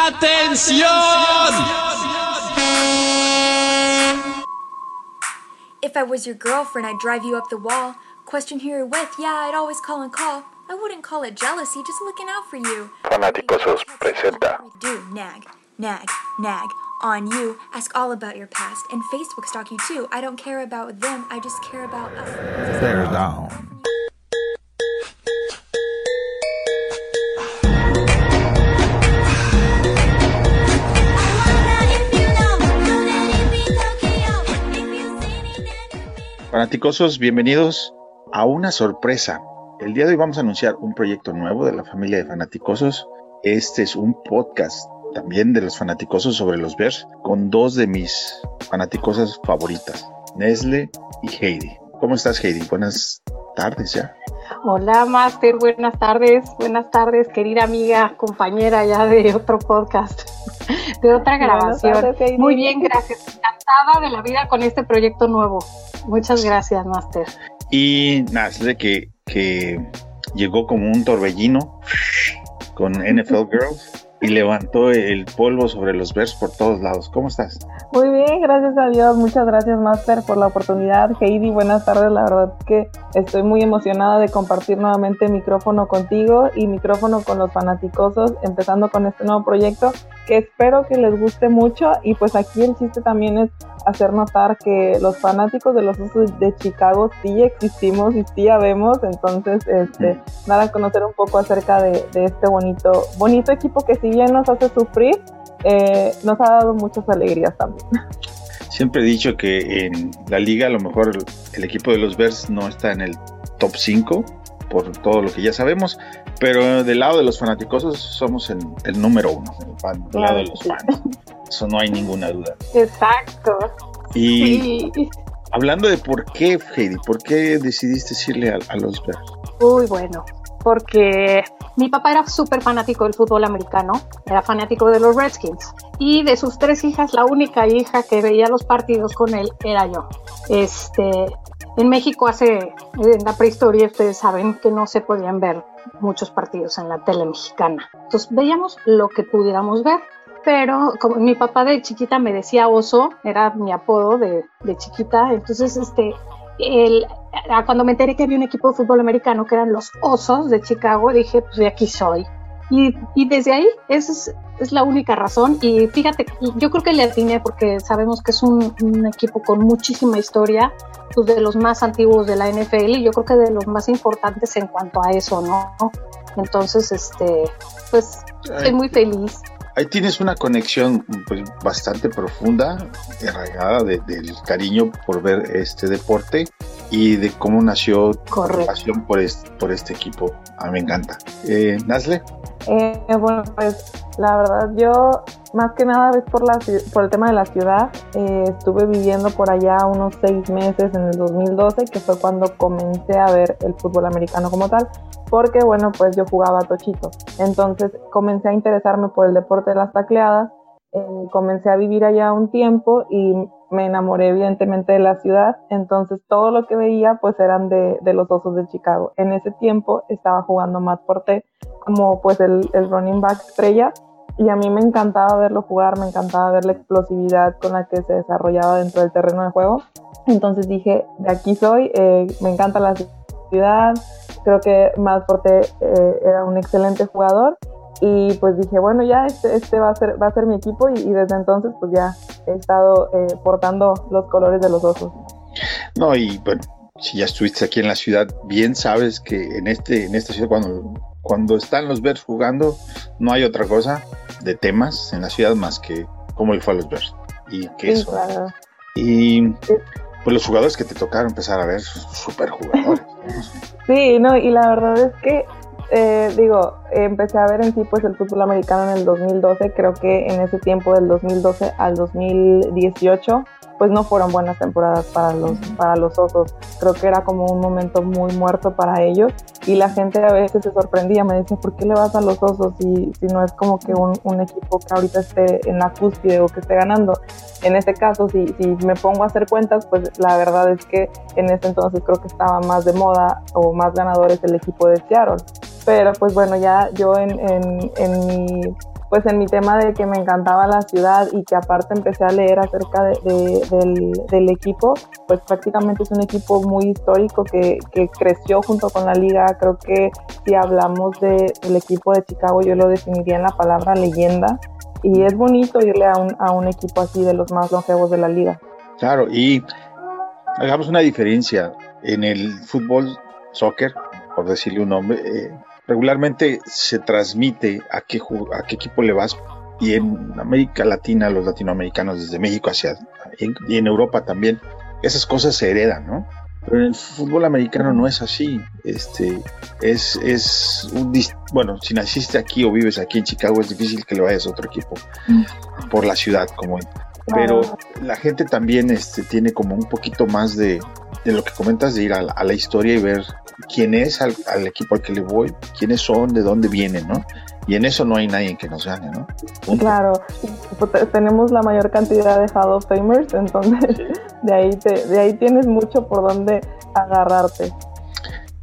¡Atención! If I was your girlfriend, I'd drive you up the wall. Question who you're with, yeah, I'd always call and call. I wouldn't call it jealousy, just looking out for you. Fanáticosos presenta. Do nag, nag, nag on you. Ask all about your past. And Facebook stalk you too. I don't care about them, I just care about us. They're down. Fanaticosos, bienvenidos a una sorpresa. El día de hoy vamos a anunciar un proyecto nuevo de la familia de Fanaticosos. Este es un podcast también de los Fanaticosos sobre los Bears con dos de mis Fanaticosas favoritas, Nesle y Heidi. ¿Cómo estás, Heidi? Buenas tardes ya. Hola, Master. Buenas tardes. Buenas tardes, querida amiga, compañera ya de otro podcast, de otra grabación. tardes. Muy bien, gracias. Encantada de la vida con este proyecto nuevo. Muchas gracias, Master. Y Nesle que, que llegó como un torbellino con NFL Girls y levantó el polvo sobre los Bears por todos lados. ¿Cómo estás? Muy bien, gracias a Dios. Muchas gracias, Master, por la oportunidad. Heidi, buenas tardes. La verdad que estoy muy emocionada de compartir nuevamente micrófono contigo y micrófono con los fanaticosos, empezando con este nuevo proyecto que espero que les guste mucho. Y pues aquí el chiste también es hacer notar que los fanáticos de los Osos de Chicago sí existimos y sí habemos. Entonces, este, nada, conocer un poco acerca de, de este bonito, bonito equipo que si bien nos hace sufrir, eh, nos ha dado muchas alegrías también. Siempre he dicho que en la liga a lo mejor el, equipo de los Bears no está en el top 5 por todo lo que ya sabemos, pero del lado de los fanaticosos somos el, el número uno, del lado de los fans. Eso no hay ninguna duda. Exacto. Y Sí. hablando de por qué, Heidi, ¿por qué decidiste decirle a, a los Bears? Uy, bueno, porque mi papá era súper fanático del fútbol americano, era fanático de los Redskins. Y de sus tres hijas, la única hija que veía los partidos con él era yo. Este, en México hace, en la prehistoria, ustedes saben que no se podían ver muchos partidos en la tele mexicana. Entonces veíamos lo que pudiéramos ver. Pero como mi papá de chiquita me decía oso, era mi apodo de, de chiquita, entonces este, el, cuando me enteré que había un equipo de fútbol americano que eran los Osos de Chicago, dije, pues de aquí soy. Y, y desde ahí, esa es, es la única razón. Y fíjate, yo creo que le atiné porque sabemos que es un, un equipo con muchísima historia, pues de los más antiguos de la NFL y yo creo que de los más importantes en cuanto a eso, ¿no? Entonces, este, pues estoy muy feliz. Ahí tienes una conexión pues, bastante profunda, arraigada de- del cariño por ver este deporte y de cómo nació tu Correcto. pasión por este, por este equipo. A mí me encanta. Eh, Nasle, Eh, bueno, pues la verdad yo más que nada es por, la, por el tema de la ciudad. Eh, estuve viviendo por allá unos seis meses en el 2012, que fue cuando comencé a ver el fútbol americano como tal, porque bueno, pues yo jugaba tochito. Entonces comencé a interesarme por el deporte de las tacleadas. eh, comencé a vivir allá un tiempo y me enamoré evidentemente de la ciudad, entonces todo lo que veía pues eran de, los Osos de Chicago. En ese tiempo estaba jugando Matt Forte como pues el, running back estrella y a mí me encantaba verlo jugar, me encantaba ver la explosividad con la que se desarrollaba dentro del terreno de juego. Entonces dije, de aquí soy, eh, me encanta la ciudad, creo que Matt Forte eh, era un excelente jugador y pues dije, bueno, ya este, este va, a ser, va a ser mi equipo y, y desde entonces pues ya he estado eh, portando los colores de los osos. no, y bueno, si ya estuviste aquí en la ciudad, bien sabes que en, este, en esta ciudad, cuando, cuando están los Bears jugando, no hay otra cosa de temas en la ciudad más que cómo le fue a los Bears. Y que Sí, eso. claro. Y pues los jugadores que te tocaron empezar a ver, super jugadores. ¿no? Sí, no, y la verdad es que, eh, digo, empecé a ver en sí pues el fútbol americano en el 2012, creo que en ese tiempo del 2012 al 2018 pues no fueron buenas temporadas para los, para los osos. Creo que era como un momento muy muerto para ellos y la gente a veces se sorprendía, me decía, ¿por qué le vas a los osos si, si no es como que un, un equipo que ahorita esté en la cúspide o que esté ganando? En este caso, si, si me pongo a hacer cuentas, pues la verdad es que en ese entonces creo que estaba más de moda o más ganadores el equipo de Seattle. Pero pues bueno, ya yo en, en, en mi pues en mi tema de que me encantaba la ciudad y que aparte empecé a leer acerca de, del, del, equipo, pues prácticamente es un equipo muy histórico que, que, creció junto con la liga. Creo que si hablamos de, del equipo de Chicago, yo lo definiría en la palabra leyenda. Y es bonito irle a un, a un equipo así de los más longevos de la liga. Claro, y hagamos una diferencia. En el fútbol, soccer, por decirle un nombre, eh, regularmente se transmite a qué, a qué equipo le vas y en América Latina, los latinoamericanos desde México hacia y en Europa también, esas cosas se heredan, ¿no? Pero en el fútbol americano no es así. Este es, es un bueno, si naciste aquí o vives aquí en Chicago es difícil que le vayas a otro equipo por la ciudad como pero la gente también este, tiene como un poquito más de, de lo que comentas de ir a la historia y ver quién es al, equipo al que le voy, quiénes son, de dónde vienen, ¿no? Y en eso no hay nadie que nos gane, ¿no? Claro, pues, tenemos la mayor cantidad de Hall of Famers, entonces de, ahí te, de ahí tienes mucho por dónde agarrarte.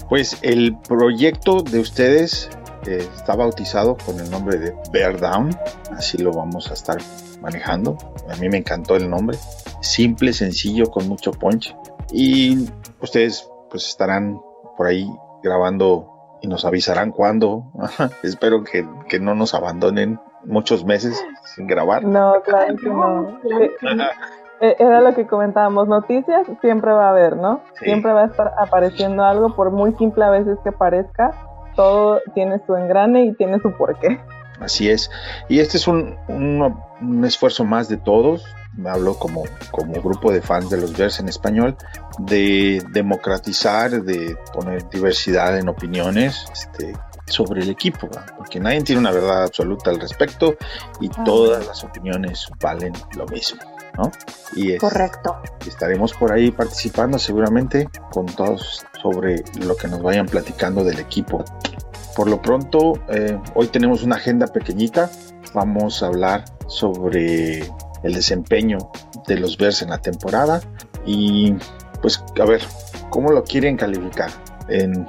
Pues el proyecto de ustedes eh, está bautizado con el nombre de Bear Down, así lo vamos a estar manejando. A mí me encantó el nombre, simple, sencillo, con mucho punch. Y ustedes pues estarán por ahí grabando y nos avisarán cuándo. Espero que, que, no nos abandonen muchos meses sin grabar. No, claro que no. Eh, era lo que comentábamos, noticias siempre va a haber, ¿no? Siempre va a estar apareciendo algo, por muy simple a veces que parezca, todo tiene su engrane y tiene su porqué. Así es. Y este es un, un, un esfuerzo más de todos, me hablo como, como grupo de fans de los Bears en español, de democratizar, de poner diversidad en opiniones este, sobre el equipo, porque nadie tiene una verdad absoluta al respecto y todas las opiniones valen lo mismo. ¿no? Y es, Correcto. Estaremos por ahí participando seguramente con todos sobre lo que nos vayan platicando del equipo. Por lo pronto, eh, hoy tenemos una agenda pequeñita. Vamos a hablar sobre el desempeño de los Bears en la temporada y pues a ver, ¿cómo lo quieren calificar? En,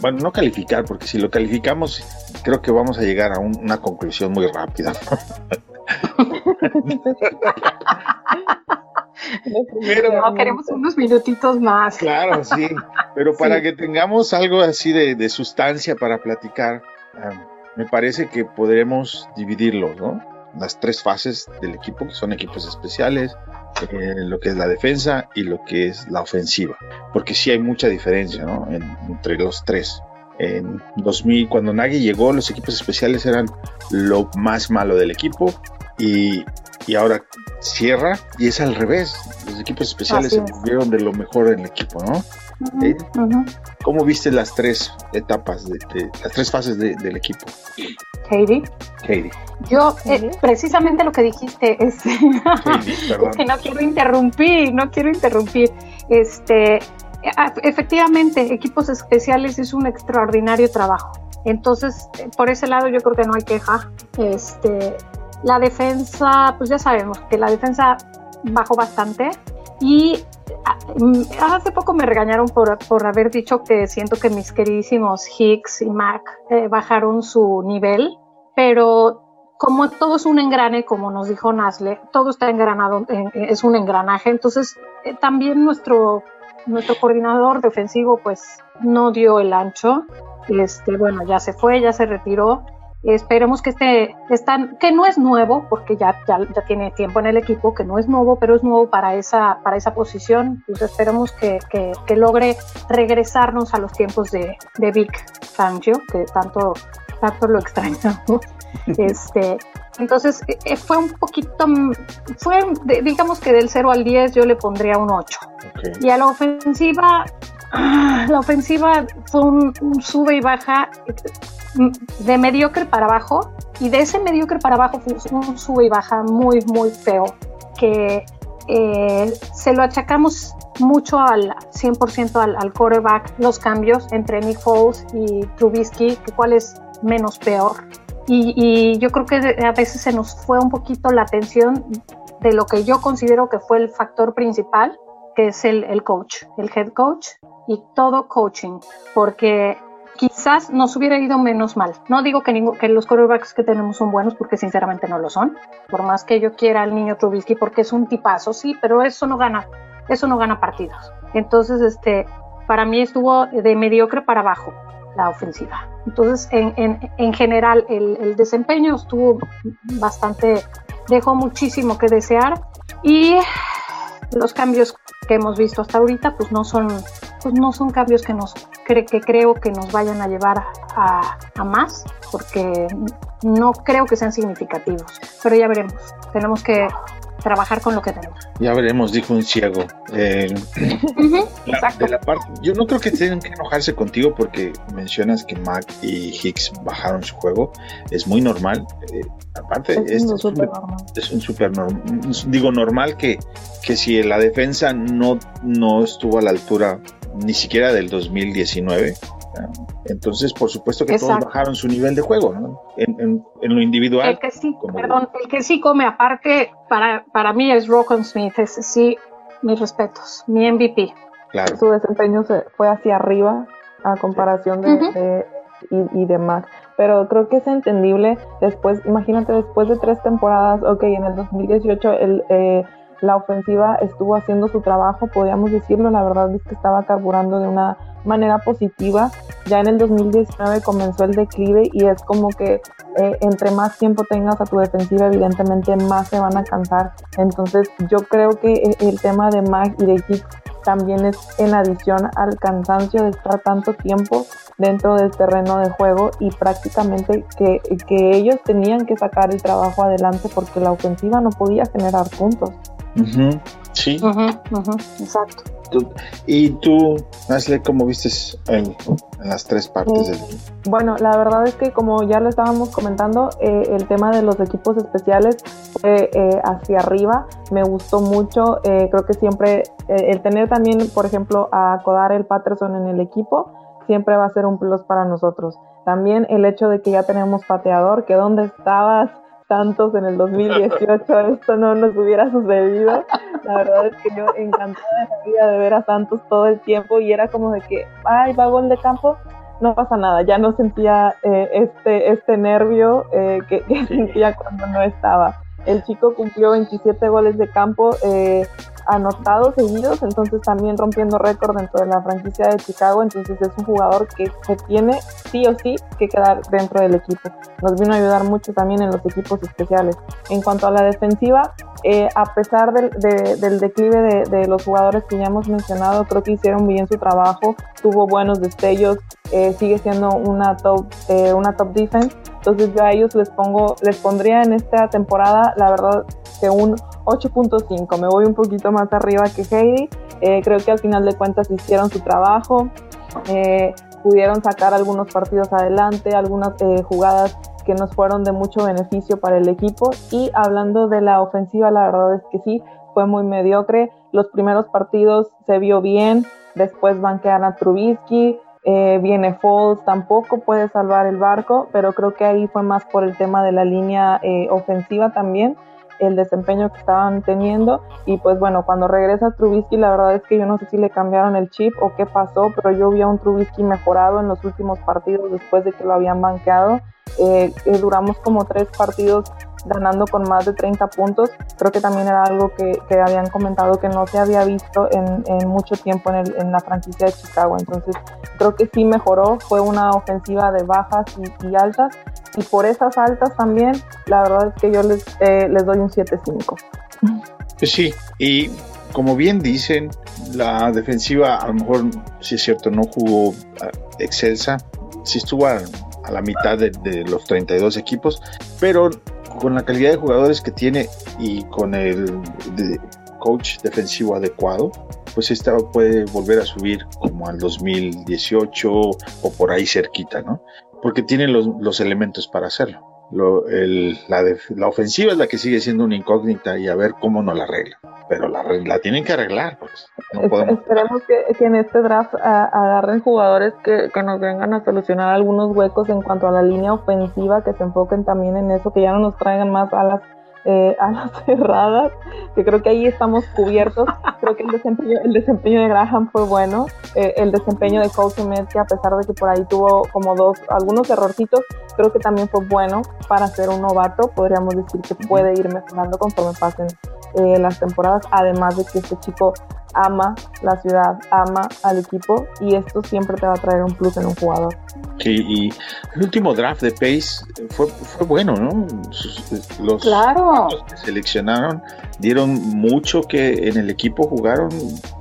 bueno, no calificar, porque si lo calificamos, creo que vamos a llegar a una conclusión muy rápida. pero, no, queremos unos minutitos más. Claro, sí, pero para que tengamos algo así de, sustancia para platicar, me parece que podremos dividirlo, ¿no? las tres fases del equipo, que son equipos especiales, eh, lo que es la defensa y lo que es la ofensiva, porque sí hay mucha diferencia ¿no? entre los tres. En 2000, cuando Nagy llegó, los equipos especiales eran lo más malo del equipo y, y ahora cierra y es al revés. Los equipos especiales se volvieron de lo mejor en el equipo, ¿no? ¿Eh? ¿Cómo viste las tres etapas, de, las tres fases del equipo? Katie. Katie. Yo, eh, precisamente lo que dijiste es, que no quiero interrumpir, no quiero interrumpir. Este, efectivamente, equipos especiales es un extraordinario trabajo. Entonces, por ese lado yo creo que no hay queja. Este, la defensa, pues ya sabemos que la defensa bajó bastante y mm, hace poco me regañaron por, por haber dicho que siento que mis queridísimos Hicks y Mac eh, bajaron su nivel, pero como todo es un engrane, como nos dijo Nasle, todo está engranado, es un engranaje, entonces eh, también nuestro, nuestro coordinador defensivo pues no dio el ancho, este, bueno, ya se fue, ya se retiró, Esperemos que este, están, que no es nuevo, porque ya, ya, tiene tiempo en el equipo, que no es nuevo, pero es nuevo para esa, para esa posición. Pues esperemos que, que, logre regresarnos a los tiempos de, de Vic Fangio, que tanto, tanto lo extrañamos. este, entonces eh, fue un poquito, fue digamos que del 0 al 10 yo le pondría un 8. Y a la ofensiva, la ofensiva fue un, un, sube y baja de mediocre para abajo y de ese mediocre para abajo fue un sube y baja muy, muy feo que eh, se lo achacamos mucho al 100% al, al quarterback, los cambios entre Nick Foles y Trubisky, que cuál es menos peor. Y, yo creo que a veces se nos fue un poquito la atención de lo que yo considero que fue el factor principal, que es el, el coach, el head coach y todo coaching, porque quizás nos hubiera ido menos mal. No digo que, que los quarterbacks que tenemos son buenos, porque sinceramente no lo son. Por más que yo quiera al niño Trubisky, porque es un tipazo, sí, pero eso no gana, eso no gana partidos. Entonces, este, para mí estuvo de mediocre para abajo la ofensiva. Entonces, en, general, el, desempeño estuvo bastante, dejó muchísimo que desear y los cambios que hemos visto hasta ahorita, pues no son, pues no son cambios que nos que creo que nos vayan a llevar a más, porque no creo que sean significativos. Pero ya veremos. Tenemos que trabajar con lo que tenemos. Ya veremos, dijo un ciego. Eh, de la parte, yo no creo que tengan que enojarse contigo porque mencionas que Mac y Hicks bajaron su juego. Es muy normal. Eh, aparte, es, este es, un, es un super normal. Digo, normal que, que si la defensa no, no estuvo a la altura ni siquiera del 2019 entonces, por supuesto que todos bajaron su nivel de juego, ¿no? En, lo individual. El que sí, perdón, el que sí come aparte, para, para mí es Rocco Smith, es sí, mis respetos, mi MVP. Claro. Su desempeño se fue hacia arriba a comparación de, y, de Mac. Pero creo que es entendible después, imagínate, después de tres temporadas, ok, en el 2018 el, eh, la ofensiva estuvo haciendo su trabajo, podríamos decirlo, la verdad es que estaba carburando de una manera positiva. Ya en el 2019 comenzó el declive y es como que eh, entre más tiempo tengas a tu defensiva, evidentemente más se van a cansar. Entonces yo creo que eh, el tema de Mag y de Hicks también es en adición al cansancio de estar tanto tiempo dentro del terreno de juego y prácticamente que, que ellos tenían que sacar el trabajo adelante porque la ofensiva no podía generar puntos. Sí. Exacto. ¿Y tú, Ashley, cómo viste en, las tres partes del Bueno, la verdad es que como ya lo estábamos comentando, eh, el tema de los equipos especiales fue eh, hacia arriba, me gustó mucho, eh, creo que siempre el tener también, por ejemplo, a Codar el Patterson en el equipo, siempre va a ser un plus para nosotros. También el hecho de que ya tenemos pateador, que dónde estabas Santos en el 2018, esto no nos hubiera sucedido. La verdad es que yo encantada de la vida de ver a Santos todo el tiempo y era como de que, ay, va gol de campo, no pasa nada, ya no sentía eh, este, este nervio eh, que, sentía cuando no estaba. El chico cumplió 27 goles de campo, eh, anotados seguidos, entonces también rompiendo récord dentro de la franquicia de Chicago, entonces es un jugador que se tiene sí o sí que quedar dentro del equipo. Nos vino a ayudar mucho también en los equipos especiales. En cuanto a la defensiva, eh, a pesar del, del declive de, los jugadores que ya hemos mencionado, creo que hicieron bien su trabajo, tuvo buenos destellos, eh, sigue siendo una top, eh, una top defense. Entonces yo a ellos les pongo, les pondría en esta temporada, la verdad, un 8.5. Me voy un poquito más arriba que Heidi. Eh, creo que al final de cuentas hicieron su trabajo. Eh, pudieron sacar algunos partidos adelante, algunas eh, jugadas que nos fueron de mucho beneficio para el equipo. Y hablando de la ofensiva, la verdad es que sí, fue muy mediocre. Los primeros partidos se vio bien, después banquean a Trubisky, viene Falls, tampoco puede salvar el barco, pero creo que ahí fue más por el tema de la línea ofensiva también el desempeño que estaban teniendo y pues bueno, cuando regresa Trubisky la verdad es que yo no sé si le cambiaron el chip o qué pasó, pero yo vi a un Trubisky mejorado en los últimos partidos después de que lo habían banqueado. Eh, eh, duramos como tres partidos ganando con más de 30 puntos. Creo que también era algo que, que habían comentado que no se había visto en, en mucho tiempo en, el, en, la franquicia de Chicago. Entonces creo que sí mejoró. Fue una ofensiva de bajas y, y altas. Y por esas altas también, la verdad es que yo les, eh, les doy un 7-5. Pues sí, y como bien dicen, la defensiva a lo mejor, si es cierto, no jugó ah, excelsa, sí estuvo a, a la mitad de, de, los 32 equipos, pero con la calidad de jugadores que tiene y con el coach defensivo adecuado, pues esta puede volver a subir como al 2018 o por ahí cerquita, ¿no? Porque tiene los, elementos para hacerlo. La, la, ofensiva es la que sigue siendo una incógnita y a ver cómo nos la arregla pero la, la tienen que arreglar. Pues. Esperemos que, que, en este draft agarren jugadores que, que, nos vengan a solucionar algunos huecos en cuanto a la línea ofensiva, que se enfoquen también en eso, que ya no nos traigan más alas eh, a las cerradas, que creo que ahí estamos cubiertos. Creo que el desempeño, el desempeño de Graham fue bueno, eh, el desempeño de Cole que a pesar de que por ahí tuvo como dos, algunos errorcitos, creo que también fue bueno para ser un novato. Podríamos decir que puede ir mejorando conforme pasen eh, las temporadas, además de que este chico ama la ciudad, ama al equipo y esto siempre te va a traer un plus en un jugador. Sí, y el último draft de Pace fue, fue bueno, ¿no? Los, claro. que seleccionaron dieron mucho que en el equipo jugaron.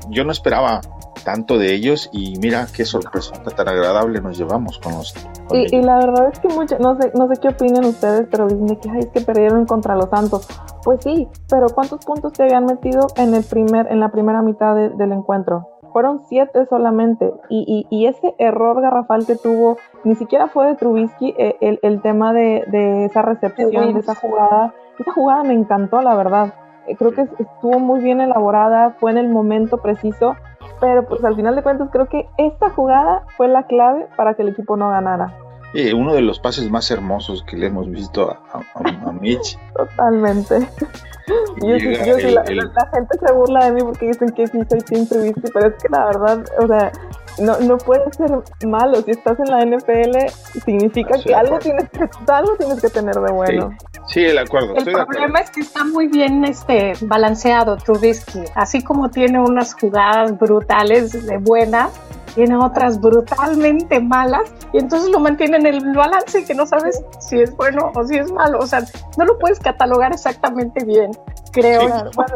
Yo no esperaba tanto de ellos y mira qué sorpresa tan agradable nos llevamos con los. y, y, la verdad es que mucho, no sé, no sé qué opinan ustedes, pero dicen que, Ay, es que perdieron contra los Santos. Pues sí, pero ¿cuántos puntos te habían metido en el primer, en la primera mitad del encuentro? Fueron siete solamente. Y, y, y, ese error garrafal que tuvo, ni siquiera fue de Trubisky, eh, el, el, tema de, de, esa recepción, de esa jugada. Esa jugada me encantó, la verdad. Eh, creo que estuvo muy bien elaborada, fue en el momento preciso pero pues al final de cuentas creo que esta jugada fue la clave para que el equipo no ganara. Eh, uno de los pases más hermosos que le hemos visto a, a, a Mitch. Totalmente. Yo, sí, yo sí, el, la, el... la, gente se burla de mí porque dicen que sí soy Team Trubisky, pero es que la verdad, o sea, no, no puede ser malo. Si estás en la NFL, significa que algo tienes que, algo tienes que tener de bueno. Sí. Sí, de acuerdo. El problema es que está muy bien este, balanceado Trubisky. Así como tiene unas jugadas brutales de buena, tiene otras brutalmente malas y entonces lo mantiene en el balance que no sabes si es bueno o si es malo. O sea, no lo puedes catalogar exactamente bien, creo. Sí, bueno,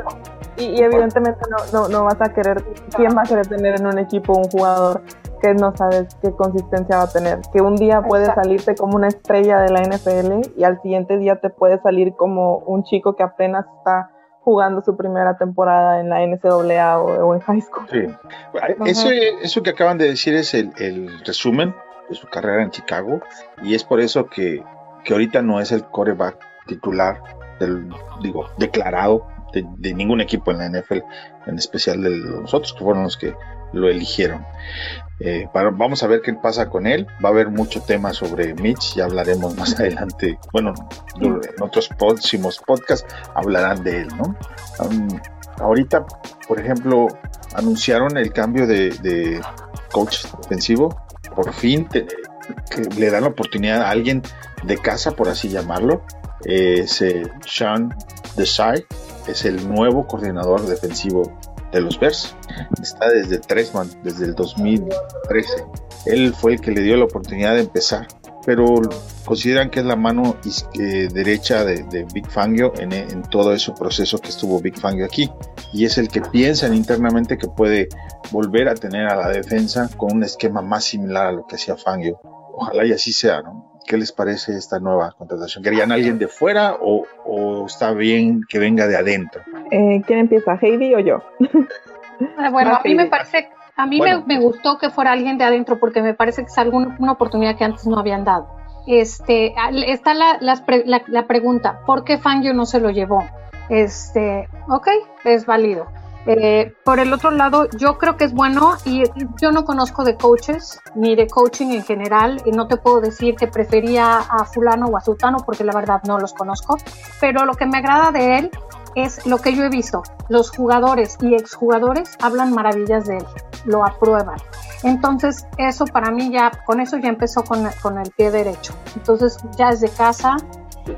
y, y, evidentemente no, no, no vas a querer, ¿quién va a querer tener en un equipo un jugador que no sabes qué consistencia va a tener. Que un día puede salirte como una estrella de la NFL y al siguiente día te puede salir como un chico que apenas está jugando su primera temporada en la NCAA o, o en high school. Sí. Eso, eso, que acaban de decir es el, el, resumen de su carrera en Chicago y es por eso que, que ahorita no es el coreback titular, del, digo, declarado de, de, ningún equipo en la NFL, en especial de los otros que fueron los que lo eligieron. Eh, para, vamos a ver qué pasa con él. Va a haber mucho tema sobre Mitch, ya hablaremos más adelante. Bueno, en otros próximos podcasts hablarán de él, ¿no? Um, ahorita, por ejemplo, anunciaron el cambio de, de coach defensivo. Por fin te, le dan la oportunidad a alguien de casa, por así llamarlo. Eh, es eh, Sean Desai, es el nuevo coordinador defensivo de los Bears. Está desde Tresman, desde el 2013. Él fue el que le dio la oportunidad de empezar, pero consideran que es la mano eh, derecha de, Big Fangio en, en, todo ese proceso que estuvo Big Fangio aquí. Y es el que piensan internamente que puede volver a tener a la defensa con un esquema más similar a lo que hacía Fangio. Ojalá y así sea, ¿no? ¿Qué les parece esta nueva contratación? ¿Querían alguien de fuera o, o está bien que venga de adentro? Eh, ¿Quién empieza, Heidi o yo? bueno, a mí me parece, a mí bueno, me, me, gustó que fuera alguien de adentro porque me parece que es alguna, una oportunidad que antes no habían dado. Este, está la, la, la, la pregunta, ¿por qué Fangio no se lo llevó? Este, ok, es válido. Eh, por el otro lado, yo creo que es bueno y, yo no conozco de coaches ni de coaching en general y no te puedo decir que prefería a fulano o a sultano porque la verdad no los conozco, pero lo que me agrada de él es lo que yo he visto. Los jugadores y exjugadores hablan maravillas de él, lo aprueban. Entonces, eso para mí ya, con eso ya empezó con, con el pie derecho. Entonces, ya es de casa,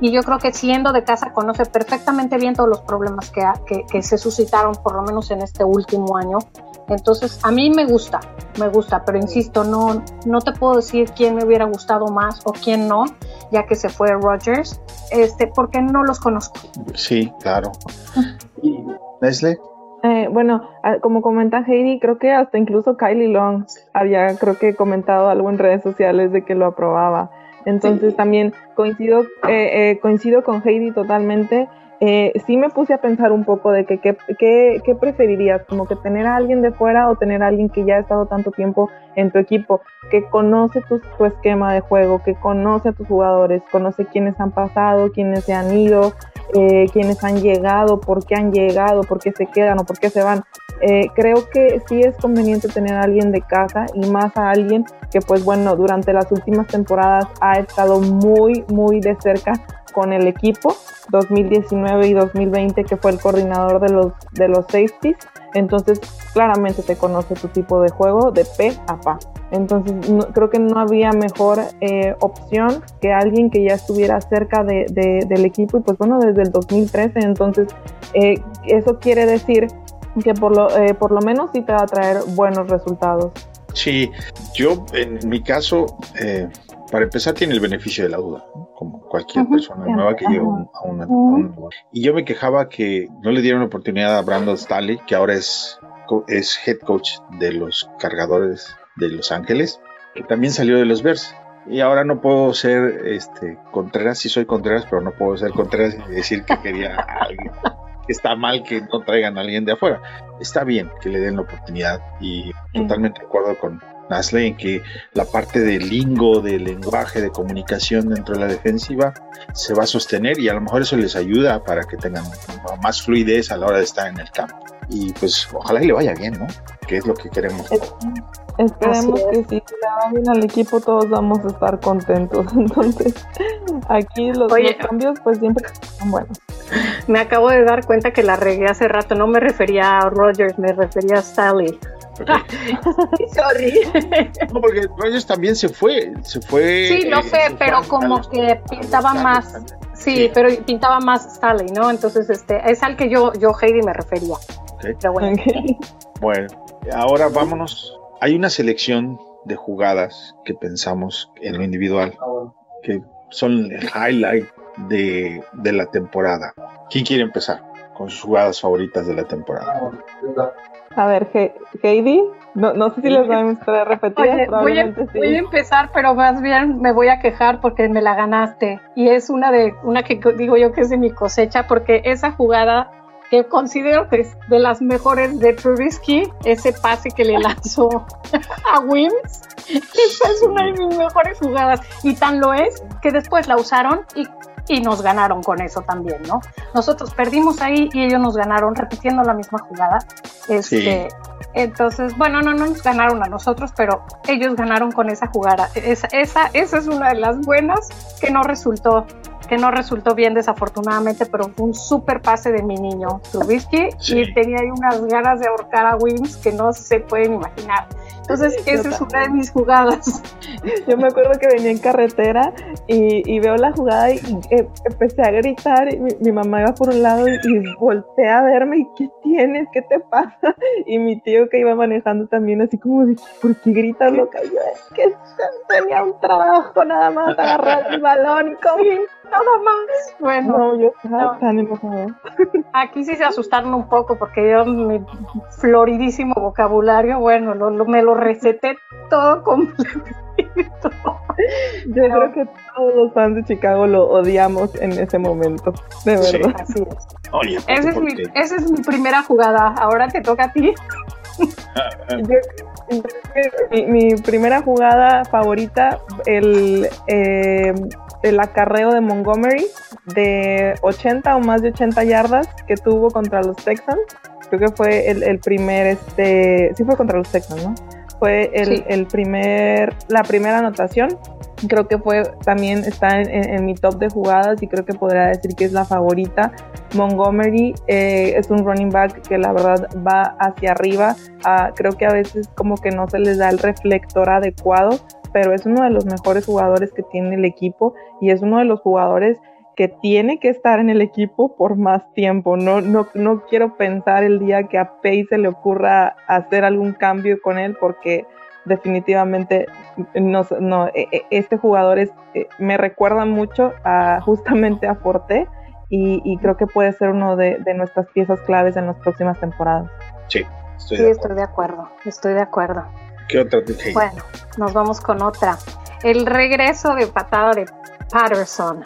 y yo creo que siendo de casa conoce perfectamente bien todos los problemas que, que, que, se suscitaron por lo menos en este último año. Entonces, a mí me gusta, me gusta, pero insisto, no, no te puedo decir quién me hubiera gustado más o quién no, ya que se fue Rogers, este, porque no los conozco. Sí, claro. ¿Y Leslie? Eh, bueno, como comenta Heidi, creo que hasta incluso Kylie Long había, creo que comentado algo en redes sociales de que lo aprobaba. Entonces sí. también coincido, eh, eh, coincido con Heidi totalmente. Eh, sí me puse a pensar un poco de que qué preferirías, como que tener a alguien de fuera o tener a alguien que ya ha estado tanto tiempo en tu equipo, que conoce tu, tu esquema de juego, que conoce a tus jugadores, conoce quiénes han pasado, quiénes se han ido, eh, quiénes han llegado, por qué han llegado, por qué se quedan o por qué se van. eh, creo que sí es conveniente tener a alguien de casa y más a alguien que pues bueno, durante las últimas temporadas ha estado muy, muy de cerca con el equipo 2019 y 2020 que fue el coordinador de los de los safeties. Entonces claramente te conoce tu tipo de juego de pe a pa. Entonces creo que no había mejor eh, opción que alguien que ya estuviera cerca de, del equipo. Y pues bueno desde el 2013 entonces eh, eso quiere decir que por lo, eh, por lo menos sí te va a traer buenos resultados. Sí, yo en mi caso, eh, para empezar, tiene el beneficio de la duda, como cualquier persona nueva que llega a una, Y yo me quejaba que no le dieron oportunidad a Brandon Staley, que ahora es, es head coach de los cargadores de Los Ángeles, que también salió de los Bears. Y ahora no puedo ser este Contreras, sí soy Contreras, pero no puedo ser Contreras y decir que quería a alguien está mal que no traigan a alguien de afuera. Está bien que le den la oportunidad y totalmente de acuerdo con Nasley en que la parte del lingo, de lenguaje, de comunicación dentro de la defensiva se va a sostener y a lo mejor eso les ayuda para que tengan más fluidez a la hora de estar en el campo. Y pues ojalá y le vaya bien, ¿no? Que es lo que queremos. Esperemos que si le va bien al equipo todos vamos a estar contentos. Entonces, aquí los, los cambios pues siempre son buenos. Me acabo de dar cuenta que la regué hace rato. No me refería a Rogers, me refería a Sally. Sorry. No, porque Rogers también se fue. Se fue. Sí, lo sé, pero como que pintaba más. Sí, pero pintaba más Sally, ¿no? Entonces, este, es al que yo, yo Heidi me refería. bueno. bueno, ahora vámonos. Hay una selección de jugadas que pensamos en lo individual que son el highlight de, la temporada. ¿Quién quiere empezar con sus jugadas favoritas de la temporada? A ver, Heidi, no, no sé si les vamos a repetir. voy, a, voy, a, empezar, pero más bien me voy a quejar porque me la ganaste. Y es una de una que digo yo que es de mi cosecha, porque esa jugada que considero que es de las mejores de Trubisky, ese pase que le lanzó a Wims, esa es una de mis mejores jugadas. Y tan lo es que después la usaron y y nos ganaron con eso también, ¿no? Nosotros perdimos ahí y ellos nos ganaron repitiendo la misma jugada. Este, Entonces, bueno, no, no nos ganaron a nosotros, pero ellos ganaron con esa jugada. Esa, esa, esa es una de las buenas que no resultó que no resultó bien desafortunadamente, pero fue un súper pase de mi niño Trubisky y tenía ahí unas ganas de ahorcar a Wims que no se pueden imaginar. Entonces, esa es una de mis jugadas. Yo me acuerdo que venía en carretera y, veo la jugada y eh, empecé a gritar. Y mi, mamá iba por un lado y, y volteé a verme y ¿qué tienes? ¿Qué te pasa? Y mi tío que iba manejando también así como de, ¿por qué gritas loca? Yo es que tenía un trabajo nada más, agarrar el balón y como nada más. Bueno, no, yo estaba tan enojado. Aquí sí se asustaron un poco porque yo mi floridísimo vocabulario, bueno, lo, me lo receté todo completo. Yo creo que todos los fans de Chicago lo odiamos en ese momento, de verdad. así es. Oye, esa, es mi, esa es mi primera jugada. Ahora te toca a ti. Mi, mi, primera jugada favorita, el eh, el acarreo de Montgomery de 80 o más de 80 yardas que tuvo contra los Texans. Creo que fue el, primer, este, sí fue contra los Texans, ¿no? Fue el, primer, la primera anotación. Creo que fue, también está en, mi top de jugadas y creo que podría decir que es la favorita. Montgomery eh, es un running back que la verdad va hacia arriba. Ah, creo que a veces como que no se les da el reflector adecuado pero es uno de los mejores jugadores que tiene el equipo y es uno de los jugadores que tiene que estar en el equipo por más tiempo. No, no, no quiero pensar el día que a Pay se le ocurra hacer algún cambio con él porque definitivamente no, no e, e, este jugador es, eh, me recuerda mucho a, justamente a Forte y, creo que puede ser uno de, nuestras piezas claves en las próximas temporadas. Sí, estoy, de, acuerdo. estoy de acuerdo. Estoy de acuerdo. ¿Qué otra Bueno, nos vamos con otra. El regreso de patada de Patterson.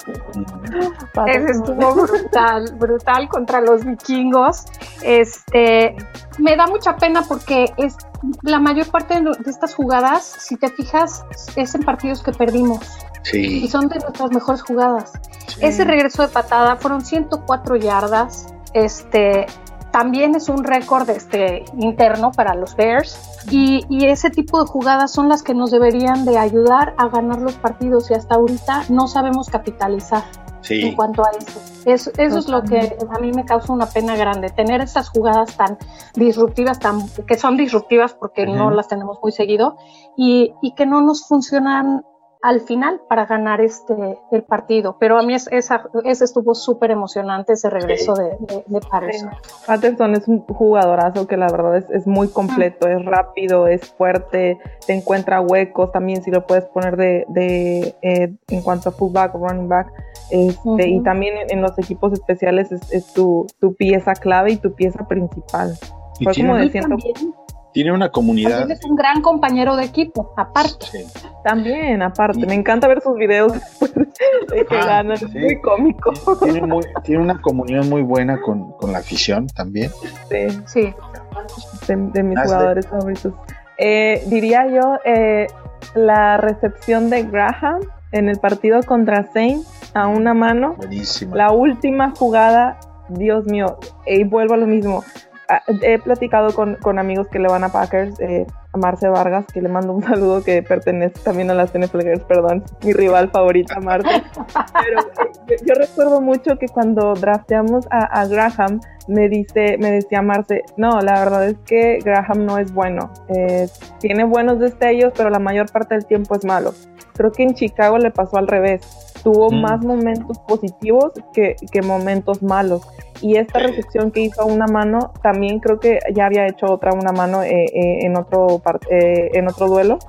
Ese estuvo brutal, brutal contra los vikingos. Este, me da mucha pena porque es la mayor parte de, estas jugadas, si te fijas, es en partidos que perdimos. Sí. Y son de nuestras mejores jugadas. Ese regreso de patada fueron 104 yardas. Este, también es un récord este, interno para los Bears y, y, ese tipo de jugadas son las que nos deberían de ayudar a ganar los partidos y hasta ahorita no sabemos capitalizar Sí. en cuanto a eso. Eso, eso es lo que a mí me causa una pena grande, tener esas jugadas tan disruptivas, tan, que son disruptivas porque no Ujú. las tenemos muy seguido y, y que no nos funcionan al final para ganar este el partido. Pero a mí es, esa, ese estuvo súper emocionante, ese regreso de, de, de Patterson. Patterson es un jugadorazo que la verdad es, es muy completo, es rápido, es fuerte, te encuentra huecos también si lo puedes poner de, de eh, en cuanto a fullback o running back. Este. Y también en, en los equipos especiales es, es tu, tu pieza clave y tu pieza principal. Fue como también, tiene una comunidad. también es un gran compañero de equipo, aparte. Sí. También, aparte, Y- me encanta ver sus videos después de que Ah, ganan, sí. es muy cómico. Tiene, muy- tiene una comunión muy buena con, con la afición también. Sí. Sí. de, de mis jugadores favoritos. Eh, diría yo eh, la recepción de Graham en el partido contra Saints a una mano. Buenísima. La última jugada, Dios mío, y vuelvo a lo mismo. Ah, He platicado con, amigos que le van a Packers, eh, a Marce Vargas, que le mando un saludo que pertenece también a las NFL Girls, perdón, mi rival favorita, Marce. Pero eh, yo, yo recuerdo mucho que cuando drafteamos a, a Graham, me dice, me decía Marce, no, la verdad es que Graham no es bueno. Eh, tiene buenos destellos, pero la mayor parte del tiempo es malo. Creo que en Chicago le pasó al revés. Tuvo Mm. más momentos positivos que, que momentos malos. Y esta recepción que hizo a una mano, también creo que ya había hecho otra una mano eh, eh, en, otro eh, en otro duelo.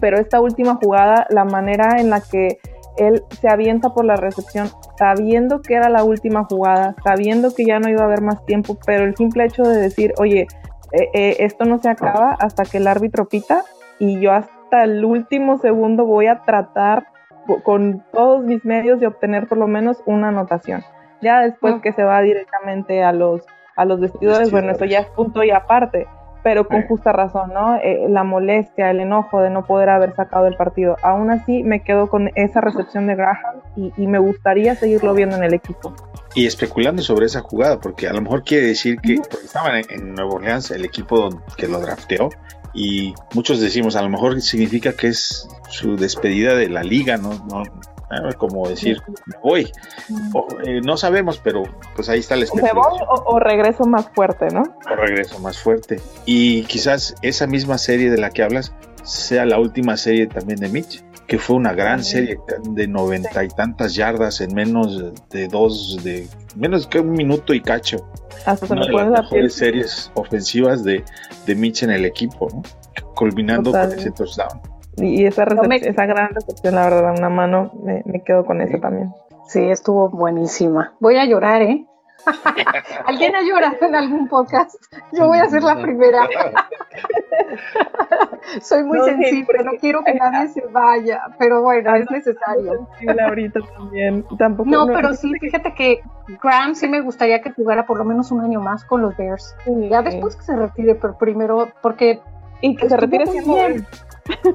Pero esta última jugada, la manera en la que él se avienta por la recepción, sabiendo que era la última jugada, sabiendo que ya no iba a haber más tiempo, pero el simple hecho de decir, oye, eh, eh, esto no se acaba hasta que el árbitro pita y yo hasta el último segundo voy a tratar con todos mis medios de obtener por lo menos una anotación. Ya después Mm. que se va directamente a los, a los vestidores, bueno, eso ya es punto y aparte, pero con justa razón, ¿no? Eh, la molestia, el enojo de no poder haber sacado el partido. Aún así, me quedo con esa recepción de Graham y, y me gustaría seguirlo viendo en el equipo. Y especulando sobre esa jugada, porque a lo mejor quiere decir que porque estaban en, en Nueva Orleans, el equipo don- que lo drafteó, y muchos decimos, a lo mejor significa que es su despedida de la liga, ¿no? no como decir, me voy. O, eh, no sabemos, pero pues ahí está la ¿Me voy especulación. o, o regreso más fuerte, no? o regreso más fuerte. Y quizás esa misma serie de la que hablas sea la última serie también de Mitch, que fue una gran serie de noventa y tantas yardas en menos de dos, de menos que un minuto y cacho. Hasta se Una me de las la piel. mejores series ofensivas de, de Mitch en el equipo, ¿no? culminando con Totalmente. ese touchdown. Y esa, No me- esa gran recepción, la verdad, una mano, me, me quedo con eso también. Sí, estuvo buenísima. Voy a llorar, ¿eh? ¿Alguien ha llorado en algún podcast? Yo voy a ser la primera. Soy muy No, sensible, no quiero que nadie se vaya, pero bueno, es necesario. sensible ahorita también. Tampoco. No, pero sí, fíjate que Graham sí me gustaría que jugara por lo menos un año más con los Bears. Ya después que se retire, pero primero, porque Y que se retire siendo bien.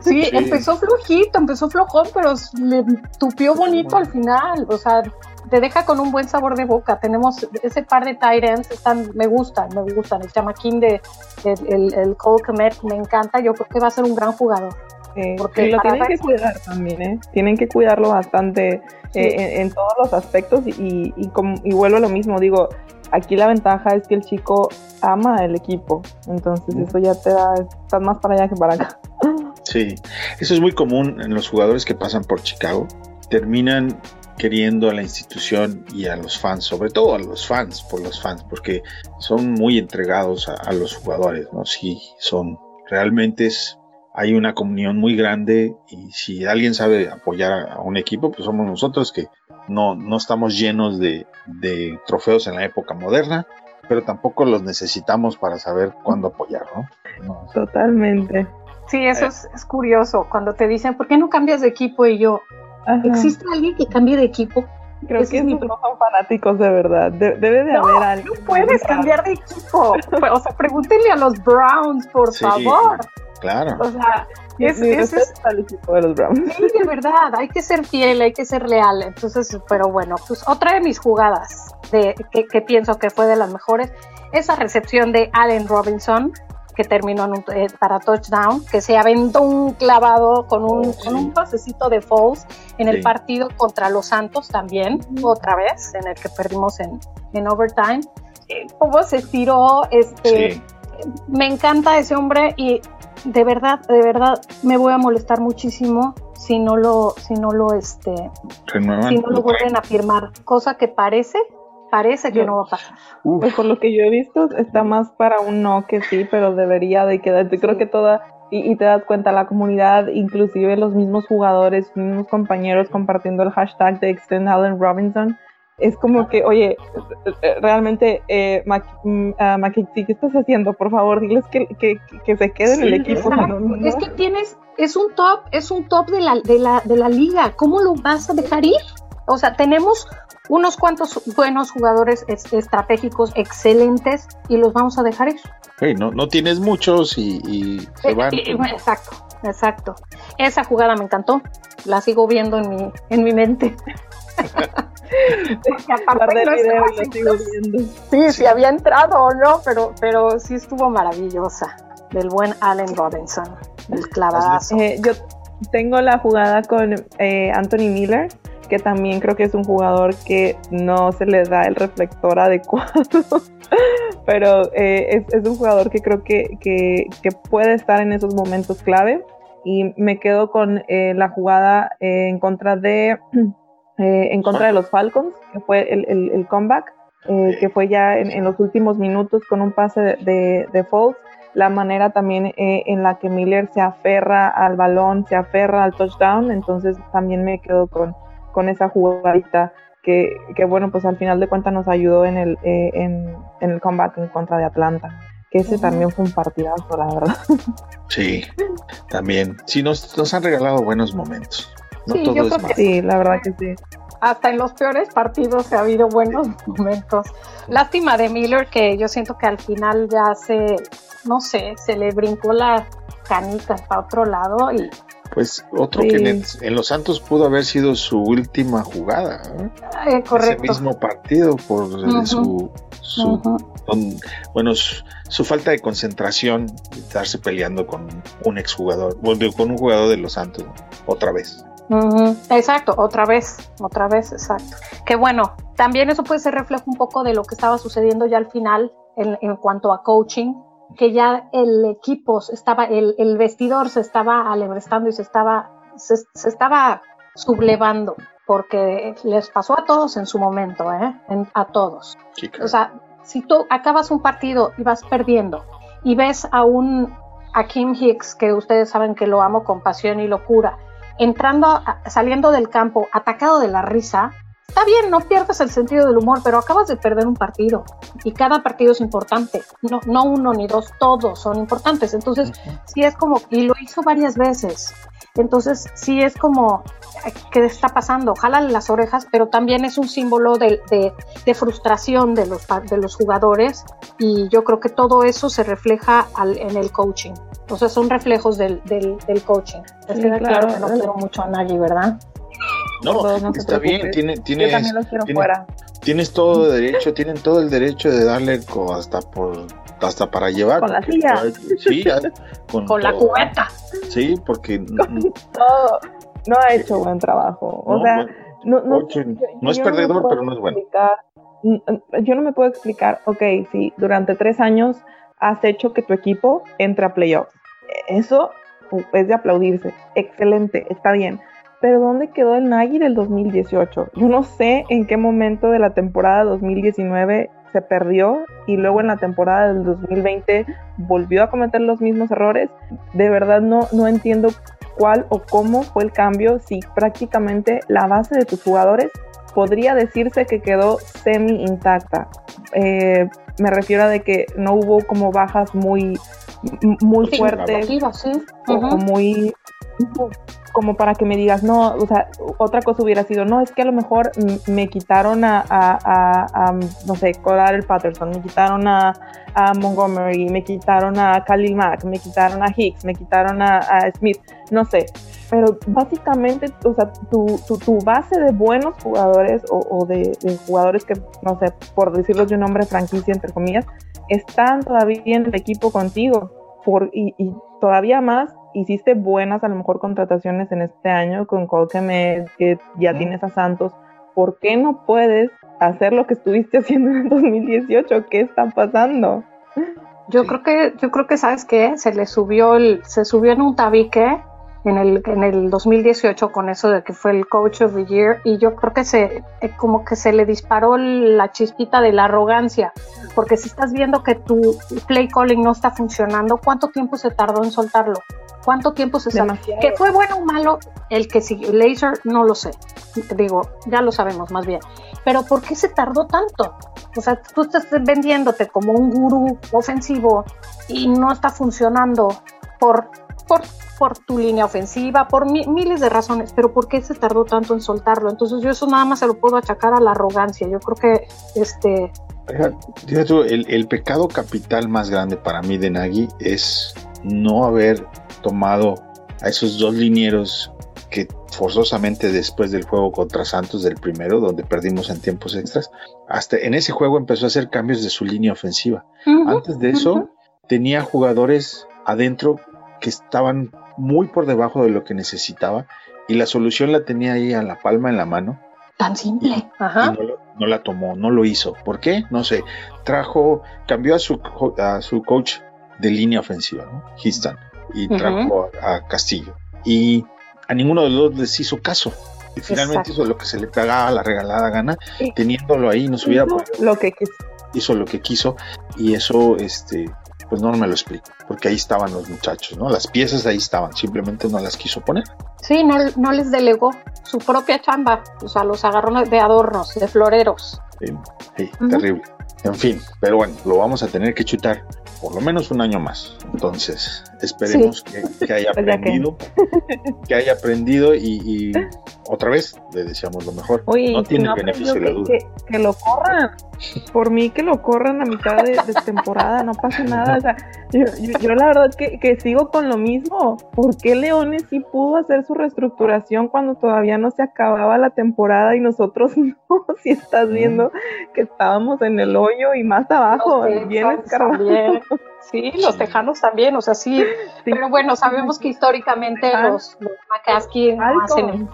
Sí, Sí. empezó flojito, empezó flojón, pero le tupió bonito al final. O sea, te deja con un buen sabor de boca. Tenemos ese par de tight ends, están, me gustan, me gustan. El chamaquín de el, el, el Cole Kmet me encanta. Yo creo que va a ser un gran jugador. Sí, Porque y lo tienen que cuidar también, ¿eh? Tienen que cuidarlo bastante eh, en, en todos los aspectos y, y, vuelvo a lo mismo, digo, aquí la ventaja es que el chico ama el equipo, entonces eso ya te da, estás más para allá que para acá. Sí, eso es muy común en los jugadores que pasan por Chicago. Terminan queriendo a la institución y a los fans, sobre todo a los fans, por los fans, porque son muy entregados a, los jugadores, ¿no? Sí, son realmente es, hay una comunión muy grande y si alguien sabe apoyar a, un equipo, pues somos nosotros que no, no estamos llenos de, trofeos en la época moderna, pero tampoco los necesitamos para saber cuándo apoyar. No, Totalmente. Sí, eso Eh. es, es curioso. Cuando te dicen, ¿por qué no cambias de equipo? Y yo, Ajá. ¿existe alguien que cambie de equipo? Creo ese que es mi no son fanáticos de verdad. De- debe de No, haber alguien. No puedes cambiar de equipo. O sea, pregúntenle a los Browns, por Sí. favor. Claro. O sea, es, Mi es- al equipo de los Browns. Sí, de verdad, hay que ser fiel, hay que ser leal. Entonces, pero bueno, pues otra de mis jugadas de, que, que pienso que fue de las mejores, esa recepción de Allen Robinson, que terminó en un- eh, para touchdown, que se aventó un clavado con un, Oh, sí. con un pasecito de Foles en el partido contra los Santos también, otra vez, en el que perdimos en, en overtime. Eh, Cómo se tiró, este, Sí. me encanta ese hombre y de verdad, de verdad, me voy a molestar muchísimo si no lo, si no lo, este, Renuevan. si no lo vuelven a firmar, cosa que parece, parece que Yo- no va a pasar. Pues por lo que yo he visto, está más para un no que sí, pero debería de quedarte. Creo que toda, y, y te das cuenta, la comunidad, inclusive los mismos jugadores, mismos compañeros compartiendo el hashtag de Extend Allen Robinson, es como que, oye, realmente, eh, Mac- McKinsey, ¿qué estás haciendo? Por favor, diles que, que, que se quede en el Sí, equipo. No, no, Es que tienes, es un top, es un top de la, de la, de la liga. ¿Cómo lo vas a dejar ir? O sea, tenemos unos cuantos buenos jugadores es- estratégicos excelentes y los vamos a dejar ir. hey, no, no tienes muchos y, y se Eh, van. eh, bueno, exacto, exacto. Esa jugada me encantó. La sigo viendo en mi, en mi mente. Porque aparte no video lo sigo viendo. Sí, si había entrado o no, pero, pero sí estuvo maravillosa. Del buen Allen Robinson, el clavadazo. Eh, yo tengo la jugada con eh, Anthony Miller, que también creo que es un jugador que no se le da el reflector adecuado, pero eh, es, es un jugador que creo que, que- que puede estar en esos momentos clave. Y me quedo con eh, la jugada eh, en contra de eh, en contra de los Falcons, que fue el, el- el comeback, eh, que fue ya en, en los últimos minutos con un pase de, de, de Foles la manera también eh, en la que Miller se aferra al balón, se aferra al touchdown, entonces también me quedo con, con esa jugadita que, que, bueno, pues al final de cuentas nos ayudó en el, eh, en, en el comeback en contra de Atlanta, que ese también fue un partidazo, la verdad. Sí, también. Sí, nos, nos han regalado buenos momentos. No Sí, todo yo es creo que malo. Sí, la verdad que sí. Hasta en los peores partidos ha habido buenos momentos. Lástima de Miller que yo siento que al final ya se, no sé, se le brincó la canica para otro lado y Pues otro Sí. que en, el- en Los Santos pudo haber sido su última jugada. ¿eh? correcto. Ese mismo partido por eh, su, su bueno, su, su falta de concentración, estarse peleando con un exjugador, con un jugador de Los Santos, otra vez. Exacto, otra vez, otra vez, exacto. Que bueno, también eso puede ser reflejo un poco de lo que estaba sucediendo ya al final en, en cuanto a coaching, que ya el equipo se estaba, el, el vestidor se estaba alebrestando y se estaba, se, se estaba sublevando, porque les pasó a todos en su momento, ¿eh? En- a todos. O sea, si tú acabas un partido y vas perdiendo y ves a un a Kim Hicks, que ustedes saben que lo amo con pasión y locura, entrando, saliendo del campo, atacado de la risa, está bien, no pierdas el sentido del humor, pero acabas de perder un partido y cada partido es importante, no, no uno ni dos, todos son importantes. Entonces, sí es como, y lo hizo varias veces. Entonces, sí es como, ¿qué está pasando? Jálale las orejas, pero también es un símbolo de, de- de frustración de los, pa- de los jugadores y yo creo que todo eso se refleja al- en el coaching. O sea, son reflejos del, del, del coaching. Es Sí, que claro, claro. que no quiero mucho a Nagy, ¿verdad? No, está bien, preocupe. tiene, Yo tienes, también los quiero tiene- fuera. tienes todo derecho, tienen todo el derecho de darle hasta por hasta para llevar. Con la silla. Sí, con, Con la todo. cubeta. Sí, porque n- No, ha hecho buen trabajo. O no, sea, bueno, no, no, ocho, yo- no es perdedor, pero no es bueno. explicar- Yo no me puedo explicar, ok, si durante tres años has hecho que tu equipo entre a playoffs. Eso uh, es de aplaudirse. Excelente, está bien. Pero ¿dónde quedó el Nagy del 2018? Yo no sé en qué momento de la temporada 2019 se perdió y luego en la temporada del 2020 volvió a cometer los mismos errores. De verdad no, no entiendo cuál o cómo fue el cambio si prácticamente la base de tus jugadores podría decirse que quedó semi intacta. Eh, me refiero a de que no hubo como bajas muy, muy Sí, fuertes sí. o muy como para que me digas, no, o sea, otra cosa hubiera sido, no, es que a lo mejor me quitaron a, no sé, Cordell Patterson, me quitaron a, Montgomery, me quitaron a Khalil Mack, me quitaron a Hicks, me quitaron a, Smith, no sé. Pero básicamente, o sea, tu, tu, tu base de buenos jugadores o, de, jugadores que, no sé, por decirlo de un nombre franquicia, entre comillas, están todavía en el equipo contigo. Por, y todavía más hiciste buenas a lo mejor contrataciones en este año con Colquemet, que ya tienes a Santos. ¿Por qué no puedes hacer lo que estuviste haciendo en el 2018? ¿Qué está pasando? Yo creo que, yo creo que sabes qué, se le subió el, se subió en un tabique en el, en el 2018 con eso de que fue el coach of the year y yo creo que se eh, como que se le disparó la chispita de la arrogancia porque si estás viendo que tu play calling no está funcionando ¿cuánto tiempo se tardó en soltarlo? ¿Cuánto tiempo se sabe? que fue bueno o malo el que siguió Laser no lo sé digo ya lo sabemos más bien pero ¿por qué se tardó tanto? o sea tú estás vendiéndote como un gurú ofensivo y no está funcionando por por por tu línea ofensiva, por miles de razones, pero ¿por qué se tardó tanto en soltarlo? Entonces yo eso nada más se lo puedo achacar a la arrogancia. Yo creo que este... El, el pecado capital más grande para mí de Nagy es no haber tomado a esos dos linieros que forzosamente después del juego contra Santos del primero, donde perdimos en tiempos extras, hasta en ese juego empezó a hacer cambios de su línea ofensiva. Antes de eso, tenía jugadores adentro que estaban muy por debajo de lo que necesitaba y la solución la tenía ahí a la palma en la mano. Tan simple. Ajá. no, la tomó, no lo hizo. ¿Por qué? No sé. Trajo, cambió a su, a su coach de línea ofensiva, ¿no? Histan, y trajo a, Castillo. Y a ninguno de los dos les hizo caso. Y finalmente hizo lo que se le pagaba la regalada gana, teniéndolo ahí, no se hubiera Lo que quiso. Hizo lo que quiso y eso, este, pues no me lo explico, porque ahí estaban los muchachos, ¿no? Las piezas ahí estaban, simplemente no las quiso poner. Sí, no, no les delegó su propia chamba, o sea, los agarró de adornos, de floreros. Sí, terrible. En fin, pero bueno, lo vamos a tener que chutar por lo menos un año más. Entonces, esperemos que, haya aprendido, que. haya aprendido y, otra vez le deseamos lo mejor. no tiene beneficio la duda. Que, lo corran, por mí que lo corran a mitad de, temporada, no pasa nada. O sea, yo, la verdad que, que sigo con lo mismo. ¿Por qué Leones sí pudo hacer su reestructuración cuando todavía no se acababa la temporada y nosotros no? Si estás viendo que estábamos en el hoyo y más abajo, bien escarbado. Sí, los tejanos también, o sea, sí, pero bueno, sabemos que históricamente los, los no hacen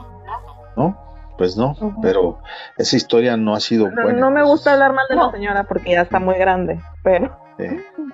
¿No? Pues no, pero esa historia no ha sido buena. No me gusta hablar mal de la señora porque ya está muy grande, pero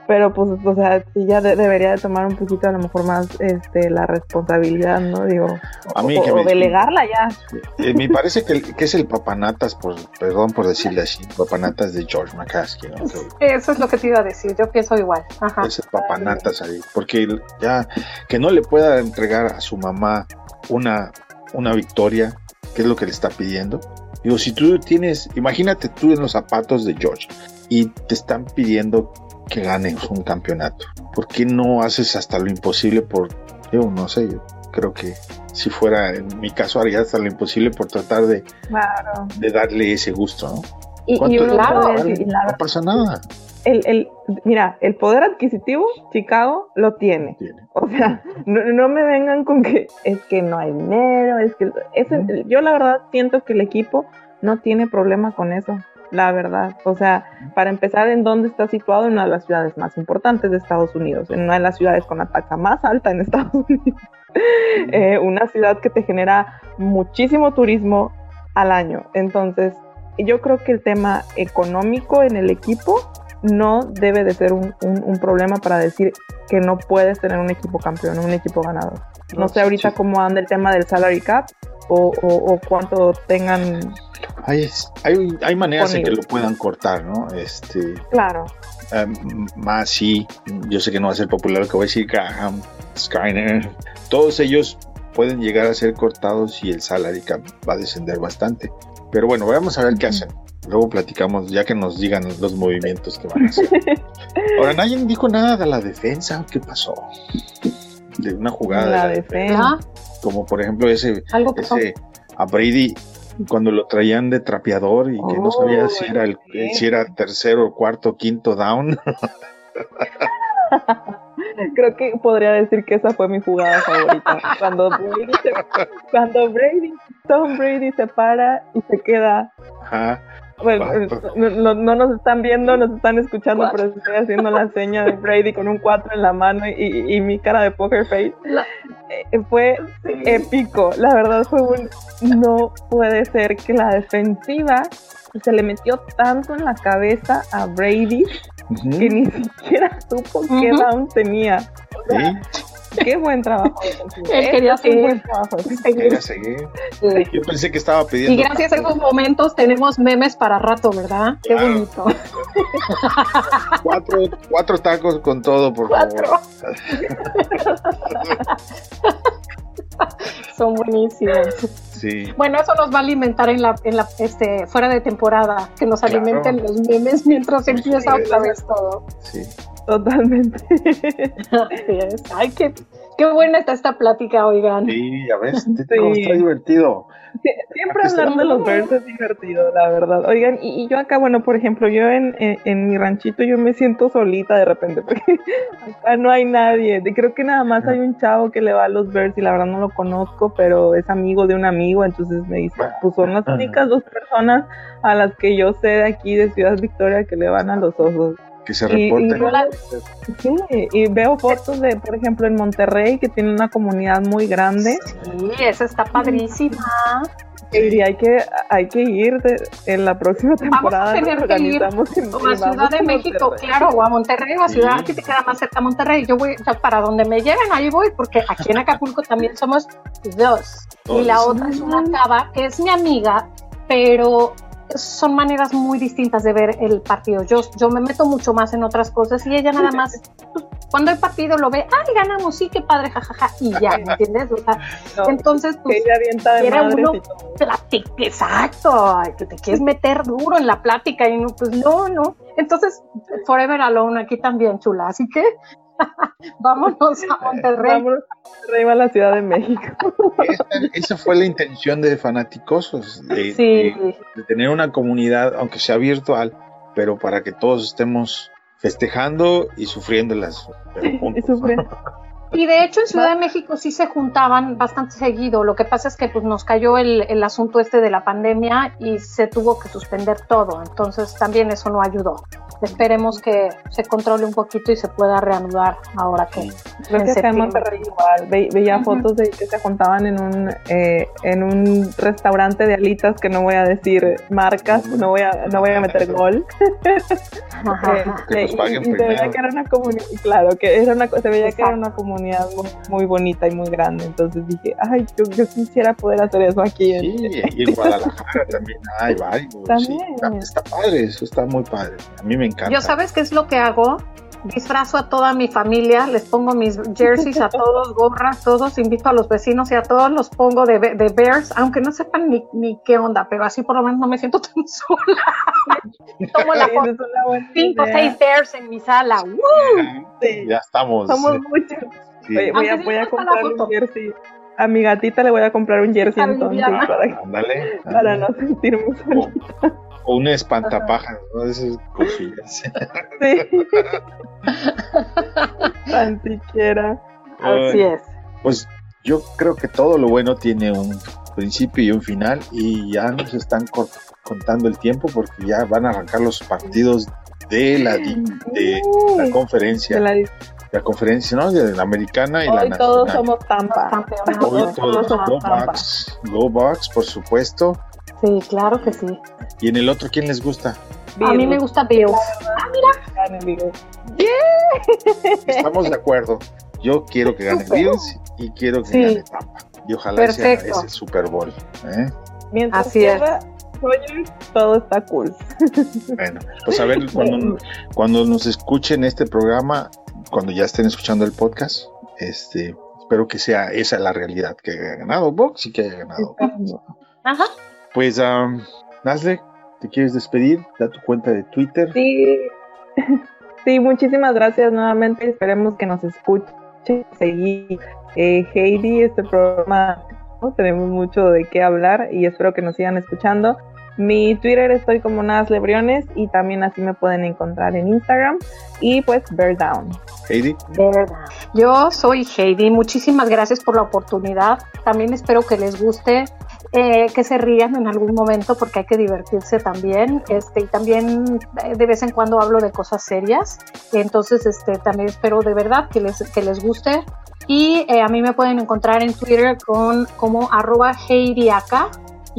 pero pues, o sea, sí ya debería de tomar un poquito a lo mejor más este la responsabilidad, ¿no? Digo, a mí o, delegarla ya. Eh, me parece que, que, es el papanatas, por, perdón por decirle así, papanatas de George McCaskey, ¿no? Eso es lo que te iba a decir, yo pienso igual. Ajá. Es el papanatas ahí, porque ya que no le pueda entregar a su mamá una, una victoria, que es lo que le está pidiendo. Digo, si tú tienes, imagínate tú en los zapatos de George y te están pidiendo que ganes un campeonato. ¿Por qué no haces hasta lo imposible por, yo no sé, yo creo que si fuera en mi caso haría hasta lo imposible por tratar de, de darle ese gusto, ¿no? Y, claro, no pasa nada. El, el, mira, el poder adquisitivo, Chicago lo tiene. O sea, no, me vengan con que es que no hay dinero, es que yo la verdad siento que el equipo no tiene problema con eso la verdad. O sea, para empezar, ¿en dónde está situado? En una de las ciudades más importantes de Estados Unidos, en una de las ciudades con la más alta en Estados Unidos. Eh, una ciudad que te genera muchísimo turismo al año. Entonces, yo creo que el tema económico en el equipo no debe de ser un, problema para decir que no puedes tener un equipo campeón, un equipo ganador. No, sé ahorita cómo anda el tema del salary cap o, o cuánto tengan hay, hay, maneras en que lo puedan cortar, ¿no? Este, claro. Um, más sí, yo sé que no va a ser popular lo que voy a decir, Graham, Skyner, todos ellos pueden llegar a ser cortados y el salary cap va a descender bastante. Pero bueno, vamos a ver qué hacen. Luego platicamos, ya que nos digan los movimientos que van a hacer. Ahora, nadie dijo nada de la defensa. ¿Qué pasó? De una jugada. La, defensa. como por ejemplo ese, ese a Brady cuando lo traían de trapeador y que no sabía si era el si era tercero, cuarto, quinto down. Creo que podría decir que esa fue mi jugada favorita. Cuando Brady, se- cuando Brady, Tom Brady se para y se queda. Ajá. Bueno, Cuatro. no, no- no nos están viendo, nos están escuchando, pero estoy haciendo la seña de Brady con un 4 en la mano y, mi cara de poker face. La- Eh, fue épico. La verdad fue un. No puede ser que la defensiva se le metió tanto en la cabeza a Brady que ni siquiera supo qué down tenía. Sí, Qué buen trabajo. Él quería seguir. buen trabajo defensivo. quería seguir. Yo pensé que estaba pidiendo. Y gracias a esos momentos tenemos memes para rato, ¿verdad? Qué Claro. bonito. cuatro, cuatro tacos con todo, por favor. Son buenísimos. Sí. Bueno, eso nos va a alimentar en la, en la, este, fuera de temporada, que nos Claro. alimenten los memes mientras empieza otra vez todo. Sí. Totalmente. Así es. Ay, qué, qué buena está esta plática, oigan. Sí, ya ves, Sí. está divertido. Sie- Siempre hablar de los birds es divertido, la verdad. Oigan, y, y yo acá, bueno, por ejemplo, yo en, en, en mi ranchito yo me siento solita de repente, porque acá no hay nadie. Creo que nada más hay un chavo que le va a los birds y la verdad no lo conozco, pero es amigo de un amigo, entonces me dice, pues son las únicas dos personas a las que yo sé de aquí, de Ciudad Victoria, que le van a los osos. Que se Y- y reporten. yo la- Sí, y veo fotos de, por ejemplo, en Monterrey, que tiene una comunidad muy grande. Sí, esa está padrísima. Y hay que, hay que ir de- en la próxima Vamos a temporada. nos tener que ir O a Ciudad de a México, claro, o a Monterrey, o a Ciudad, Sí. aquí te queda más cerca Monterrey. Yo voy, ya para donde me lleven, ahí voy, porque aquí en Acapulco también somos dos. Y la otra es una cava que es mi amiga, pero son maneras muy distintas de ver el partido. Yo, yo me meto mucho más en otras cosas y ella nada más, pues, cuando el partido lo ve, ay, ganamos, sí, qué padre, jajaja, y ya, ¿me entiendes? O sea, No, entonces, pues, ella era uno- platica, exacto, que te quieres meter duro en la plática y no, pues no, no. Entonces, Forever Alone aquí también, chula, así que vámonos a Monterrey. Vámonos a Monterrey, a la Ciudad de México. Esa, esa fue la intención de Fanaticosos, de, Sí, de- de tener una comunidad, aunque sea virtual, pero para que todos estemos festejando y sufriéndolas, pero Y juntos. sufre. Y de hecho en Ciudad de México sí se juntaban bastante seguido. Lo que pasa es que pues nos cayó el, el asunto este de la pandemia y se tuvo que suspender todo. Entonces también eso no ayudó. Esperemos que se controle un poquito y se pueda reanudar ahora que Creo en que acá en septiembre. Monterrey igual. Ve- veía Ujú. fotos de que se juntaban en un eh, en un restaurante de alitas que no voy a decir marcas, no voy a no voy a meter gol. Ajá, Eh. Que nos y- paguen y, se veía que era una comunidad, claro, que era una, se veía que era Exacto. una comunidad muy, muy bonita y muy grande. Entonces dije, ay, yo, yo quisiera poder hacer eso aquí. en- Sí, y en Guadalajara también hay varios. sí. También. Está, está padre, eso está muy padre. A mí me encanta. Yo sabes qué es lo que hago? Disfrazo a toda mi familia, les pongo mis jerseys a todos, gorras, todos, invito a los vecinos y a todos los pongo de, be- de Bears, aunque no sepan ni, ni qué onda, pero así por lo menos no me siento tan sola. Tomo la foto, cinco o seis Bears en mi sala. ¡Woo! Sí, Ya estamos. somos muchos. Sí. Oye, voy a, voy a comprar un jersey. A mi gatita le voy a comprar un jersey entonces para, Ándale. para no sentirme solita. O un ¿no? Esas cosillas. Sí. Tan siquiera. Así es. Pues yo creo que todo lo bueno tiene un principio y un final y ya nos están contando el tiempo porque ya van a arrancar los partidos de la, di- de la conferencia, de la, la- conferencia, ¿no? De la americana y la Hoy todos nacional. somos Tampa. Hoy todos todos, somos Go Tampa. Bucks, Go Bucks, por supuesto. Sí, claro que sí. Y en el otro, ¿quién les gusta? A mí me gusta Bills. Gane, digo. Estamos de acuerdo. Yo quiero que gane. Bills y quiero que Sí. gane Tampa. Y ojalá sea ese Super Bowl. ¿eh? Mientras Así es. Rodgers, todo está cool. Bueno, pues a ver, cuando, cuando nos escuchen este programa, cuando ya estén escuchando el podcast, este, espero que sea esa la realidad, que haya ganado Box y que haya ganado. Ajá. Pues, um, Nasle, ¿te quieres despedir? Da tu cuenta de Twitter. Sí. Sí, muchísimas gracias nuevamente. Esperemos que nos escuchen seguir eh, Heidi, este programa tenemos mucho de qué hablar y espero que nos sigan escuchando. Mi Twitter estoy como Nas Lebriones y también así me pueden encontrar en Instagram y pues Bear Down. Heidi. Yo soy Heidi, muchísimas gracias por la oportunidad. También espero que les guste. Eh, que se rían en algún momento porque hay que divertirse también este y también eh, de vez en cuando hablo de cosas serias entonces este también espero de verdad que les que les guste y eh, a mí me pueden encontrar en Twitter con como arroba heidiaca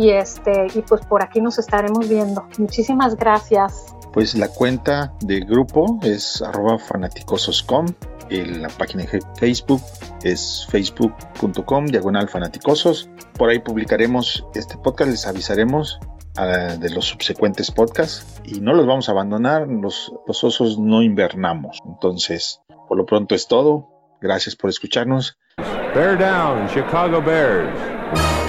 y este y pues por aquí nos estaremos viendo. Muchísimas gracias. Pues la cuenta de grupo es arroba fanaticososcom. La página de Facebook es facebook.com diagonal fanaticosos. Por ahí publicaremos este podcast, les avisaremos ah, de los subsecuentes podcasts y no los vamos a abandonar, los, los osos no invernamos. Entonces, por lo pronto es todo. Gracias por escucharnos. Bear down, Chicago Bears.